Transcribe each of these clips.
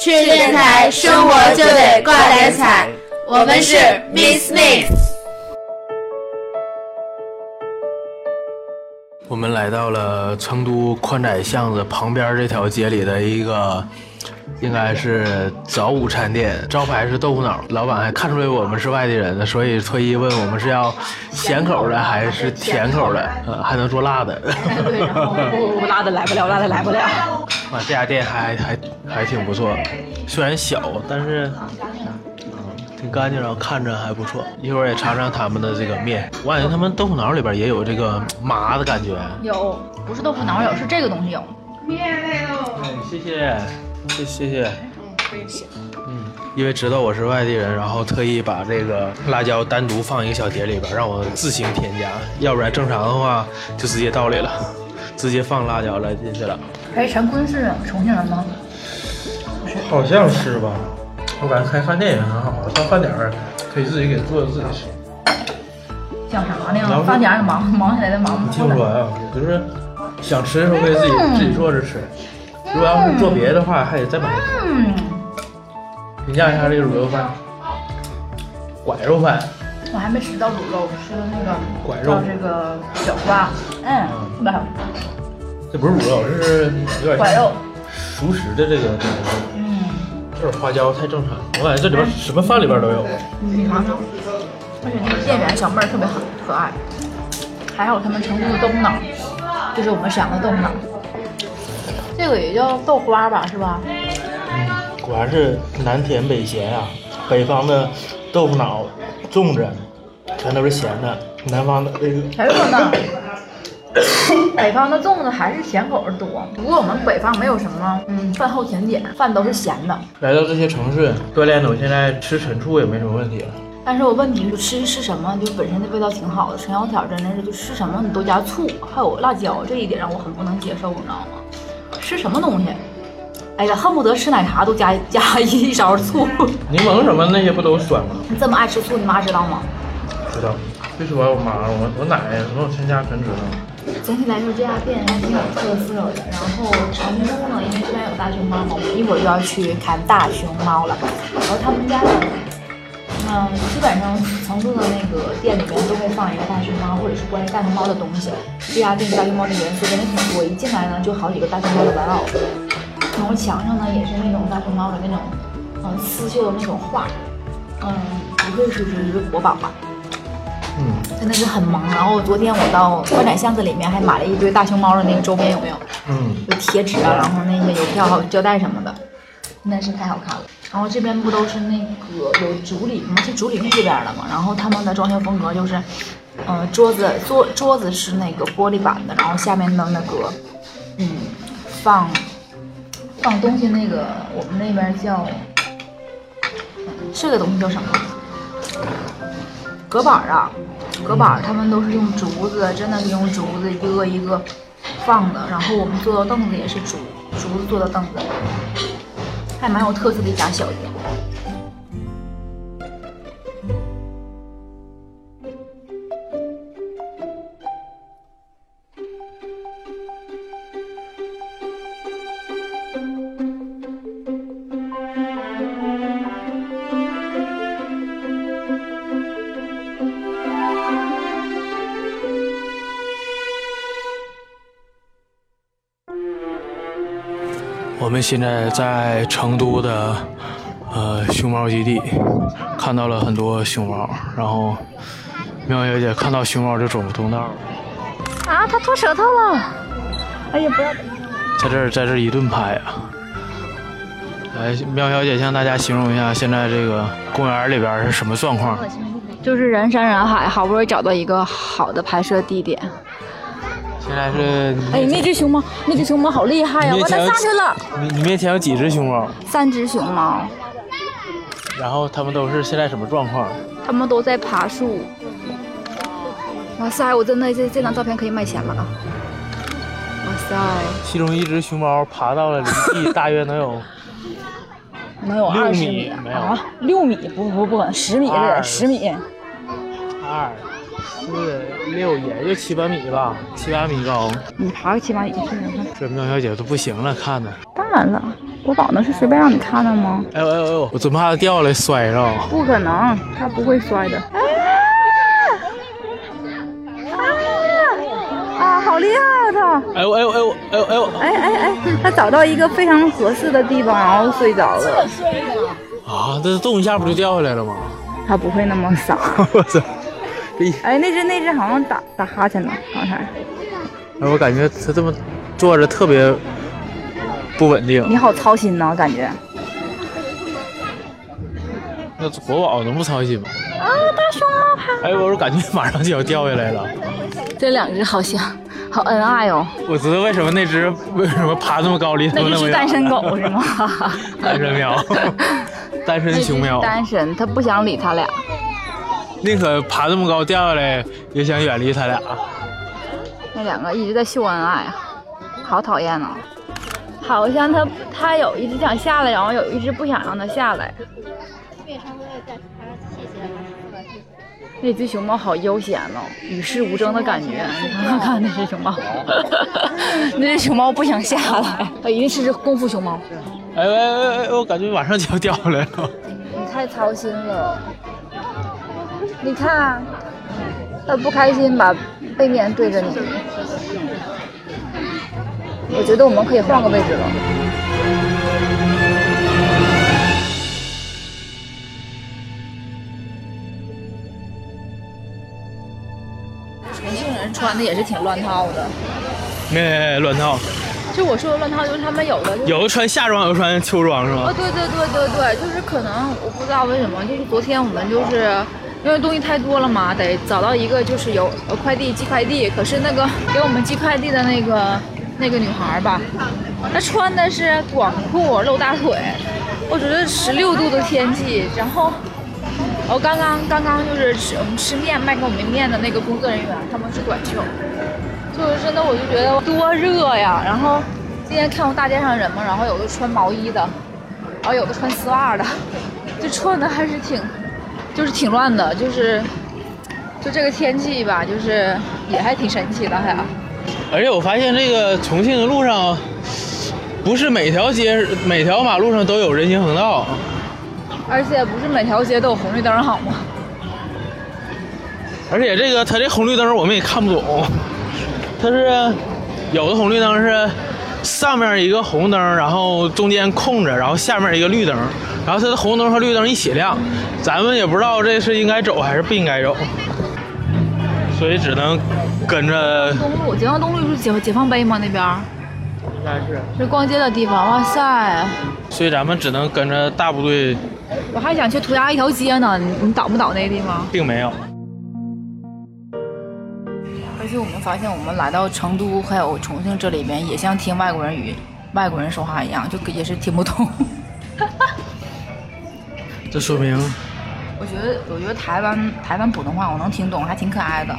去电台，生活就得挂点彩。我们是 Miss Miss。我们来到了成都宽窄巷子旁边这条街里的一个，应该是早午餐店，招牌是豆腐脑。老板还看出来我们是外地人的，所以特意问我们是要咸口的还是甜口的，呃，还能做辣的。对，然后不不辣的来不了，辣的来不了。啊，这家店还还还挺不错，虽然小，但是。挺干净，然后看着还不错。一会儿也尝尝他们的这个面，我感觉他们豆腐脑里边也有这个麻的感觉。有，不是豆腐脑有，是这个东西有。面来喽！哎，谢谢，谢谢谢。嗯，不用谢。嗯，因为知道我是外地人，然后特意把这个辣椒单独放一个小碟里边，让我自行添加。要不然正常的话就直接倒里了，直接放辣椒了进去了。哎，陈坤是重庆人吗？好像是吧。我感觉开饭店也很好，到饭点儿可以自己给做自己吃。想啥呢？饭点儿忙忙起来的忙。听不出来啊，就是想吃的时候可以自己自己做着吃。如果要是做别的话，还得再买。嗯。评价一下这个卤肉饭。拐肉饭。我还没吃到卤肉，吃的那个拐肉。这个小花，嗯，特别好。这不是卤肉，这是有点。熟食的这个。这花椒太正常了，我感觉这里边什么饭里边都有。你尝尝，而且那个店员小妹儿特别好，可爱。还有他们成都的豆腐脑，就是我们沈阳的豆腐脑。这个也叫豆花吧，是吧？嗯，果然是南甜北咸啊。北方的豆腐脑、粽子全都是咸的，南方的这个。还有呢。北方的粽子还是咸口的多，不过我们北方没有什么，嗯，饭后甜点，饭都是咸的。来到这些城市锻炼的，我现在吃陈醋也没什么问题了。但是我问题就吃吃什么，就本身的味道挺好的。陈小天真的是就吃什么你都加醋，还有辣椒，这一点让我很不能接受，你知道吗？吃什么东西，哎呀，恨不得吃奶茶都加 加一勺醋。柠檬什么那些不都酸吗？你这么爱吃醋，你妈知道吗？知道。别说我妈，我我奶奶跟我全家全知道。总体来说，这家店还挺有特色的。然后成都呢，因为这边有大熊猫嘛，我们一会儿就要去看大熊猫了。然后他们家呢，嗯，基本上成都的那个店里面都会放一个大熊猫，或者是关于大熊猫的东西。这家店大熊猫的元素真的挺多，一进来呢就好几个大熊猫的玩偶。然后墙上呢也是那种大熊猫的那种，嗯，刺绣的那种画。嗯，不愧是一个国宝吧。真的是很萌。然后昨天我到宽窄巷子里面还买了一堆大熊猫的那个周边，有没有？嗯，有贴纸啊，然后那些邮票还有胶带什么的，真的是太好看了。然后这边不都是那个有竹林吗？是竹林这边的嘛。然后他们的装修风格就是，嗯，桌子桌桌子是那个玻璃板的，然后下面的那个，嗯，放放东西那个我们那边叫，这个东西叫什么？隔板啊，隔板，他们都是用竹子，真的是用竹子一个一个放的。然后我们坐的凳子也是竹竹子做的凳子，还蛮有特色的一家小店。我们现在在成都的呃熊猫基地，看到了很多熊猫，然后喵小姐看到熊猫就走不动道了。啊，它吐舌头了！哎呀，不要！在这儿，在这儿一顿拍啊！来，喵小姐向大家形容一下现在这个公园里边是什么状况？就是人山人海，好不容易找到一个好的拍摄地点。现在是哎，那只熊猫，那只熊猫好厉害呀！我它上去了。你你面前有几只熊猫？三只熊猫。然后它们都是现在什么状况？它们都在爬树。哇塞，我真的这这张照片可以卖钱了啊！哇塞。其中一只熊猫爬到了离地大约能有 能有二十米，没有六米？不不不，十米是十米。二。四六也就七八米吧，七八米高。你爬个七八米试试看。这苗小姐都不行了，看的。当然了，国宝那是随便让你看的吗？哎呦哎呦哎呦！我真怕它掉下来摔着。不可能，它不会摔的。啊啊啊，好厉害啊它！哎呦哎呦哎呦哎呦哎呦！哎哎哎，他找到一个非常合适的地方，然后睡着了。啊，这动一下不就掉下来了吗？他不会那么傻。我操！哎，那只那只好像打打哈欠呢，刚才。哎，我感觉它这么坐着特别不稳定。你好操心呐，感觉。那国宝能不操心吗？啊，大熊猫爬！哎，我感觉马上就要掉下来了。这两只好像好恩爱哦。我知道为什么那只为什么爬那么高，离他们那么远。那是单身狗是吗？单身喵，单身熊喵。单身，它不想理他俩。宁可爬这么高掉下来，也想远离他俩。那两个一直在秀恩爱啊，好讨厌啊！好像他他有一只想下来，然后有一只不想让他下来。那只熊猫好悠闲哦，与世无争的感觉。你看看那只熊猫，那只熊猫不想下来，它一定是只功夫熊猫。哎哎哎哎，我感觉马上就要掉下来了。你太操心了。你看，他不开心，把背面对着你。我觉得我们可以换个位置了。重庆人穿的也是挺乱套的。没乱套。就我说的乱套，就是他们有的有的穿夏装，有的穿秋装，是吗？啊，对对对对对，就是可能我不知道为什么，就是昨天我们就是因为东西太多了嘛，得找到一个就是有快递寄快递，可是那个 给我们寄快递的那个那个女孩吧，她穿的是短裤露大腿，我觉得十六度的天气，然后我刚刚刚刚就是吃我们吃面卖给我们面的那个工作人员，他们是短袖。就是真的，我就觉得多热呀！然后今天看到大街上人嘛，然后有的穿毛衣的，然后有的穿丝袜的，就穿的还是挺，就是挺乱的，就是就这个天气吧，就是也还挺神奇的还。而且我发现这个重庆的路上，不是每条街、每条马路上都有人行横道，而且不是每条街都有红绿灯，好吗？而且这个它这红绿灯我们也看不懂。它是有的红绿灯是上面一个红灯，然后中间空着，然后下面一个绿灯，然后它的红灯和绿灯一起亮，咱们也不知道这是应该走还是不应该走，所以只能跟着。东路，解放东路是解解放碑吗？那边？应该是。是逛街的地方，哇塞！所以咱们只能跟着大部队。我还想去涂鸦一条街呢，你你导不导那个地方？并没有。而且我们发现，我们来到成都还有重庆这里边，也像听外国人语、外国人说话一样，就也是听不懂。这说明，我觉得，我觉得台湾台湾普通话我能听懂，还挺可爱的。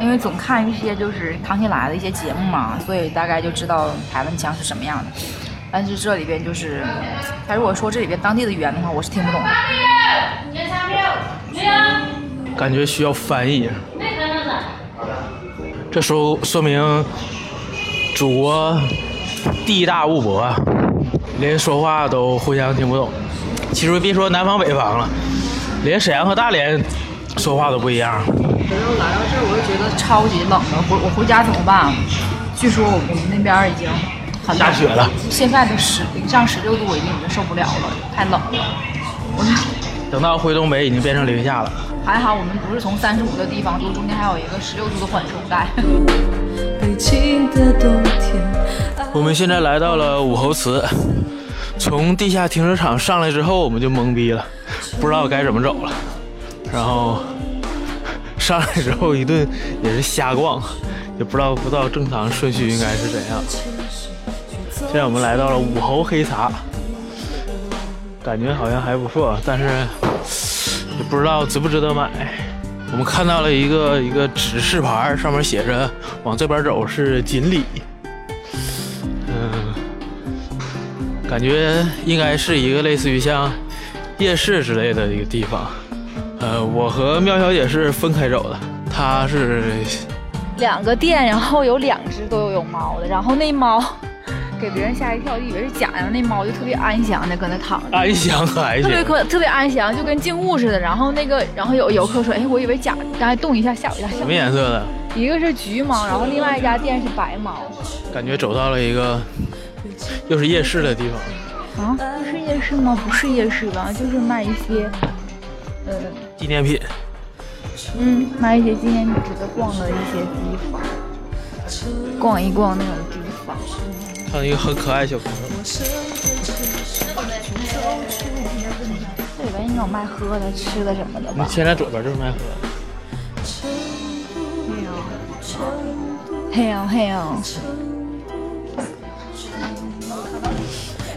因为总看一些就是康熙来的一些节目嘛，所以大概就知道台湾腔是什么样的。但是这里边就是，他如果说这里边当地的语言的话，我是听不懂的。感觉需要翻译。这说说明，祖国地大物博，连说话都互相听不懂。其实别说南方北方了，连沈阳和大连说话都不一样。然后来到这儿，我就觉得超级冷了。回我回家怎么办？据说我们那边已经很下雪了，现在都十零上十六度，我已经已经受不了了，太冷了。我等到回东北，已经变成零下了。还好我们不是从三十五的地方住，中间还有一个十六度的缓冲带。静的冬天我们现在来到了武侯祠，从地下停车场上来之后，我们就懵逼了，不知道该怎么走了。然后上来之后一顿也是瞎逛，也不知道不知道正常顺序应该是怎样。现在我们来到了武侯黑茶，感觉好像还不错，但是。也不知道值不值得买。我们看到了一个一个指示牌，上面写着往这边走是锦里。嗯，感觉应该是一个类似于像夜市之类的一个地方。呃，我和妙小姐是分开走的，她是两个店，然后有两只都有有猫的，然后那猫给别人吓一跳，就以为是假的，那猫就特别安详的搁那躺着，安详还特别。可特别安详，就跟静物似的。然后那个，然后有游客说，哎，我以为假的，刚才动一下吓我一下。什么颜色的？一个是橘猫，然后另外一家店是白猫。感觉走到了一个又是夜市的地方，啊，不是夜市吗？不是夜市吧？就是卖一些，呃，纪念品。嗯，卖一些纪念品值得逛的一些地方，逛一逛那种地方。看到一个很可爱小朋友，这里边应该有卖喝的、吃的什么的吧？你现在左边就是麦河。嘿呀嘿呀，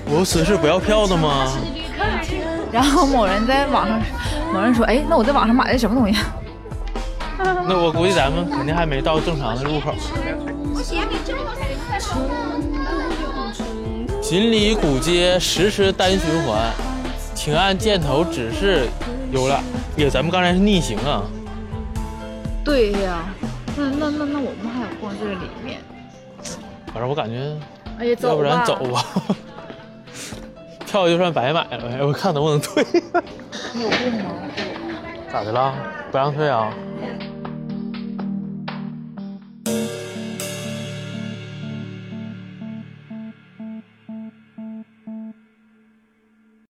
我此是不要票的吗？然后某人在网上，某人说，哎，那我在网上买的什么东西？那我估计咱们肯定还没到正常的入口。锦里古街实时单循环，请按箭头指示游览。也，咱们刚才是逆行啊！对呀，那那那那我们还想逛这个里面。反正我感觉，哎呀，要不然走吧，票就算白买了呗。我看能不能退。你有病吗？咋的了？不让退啊？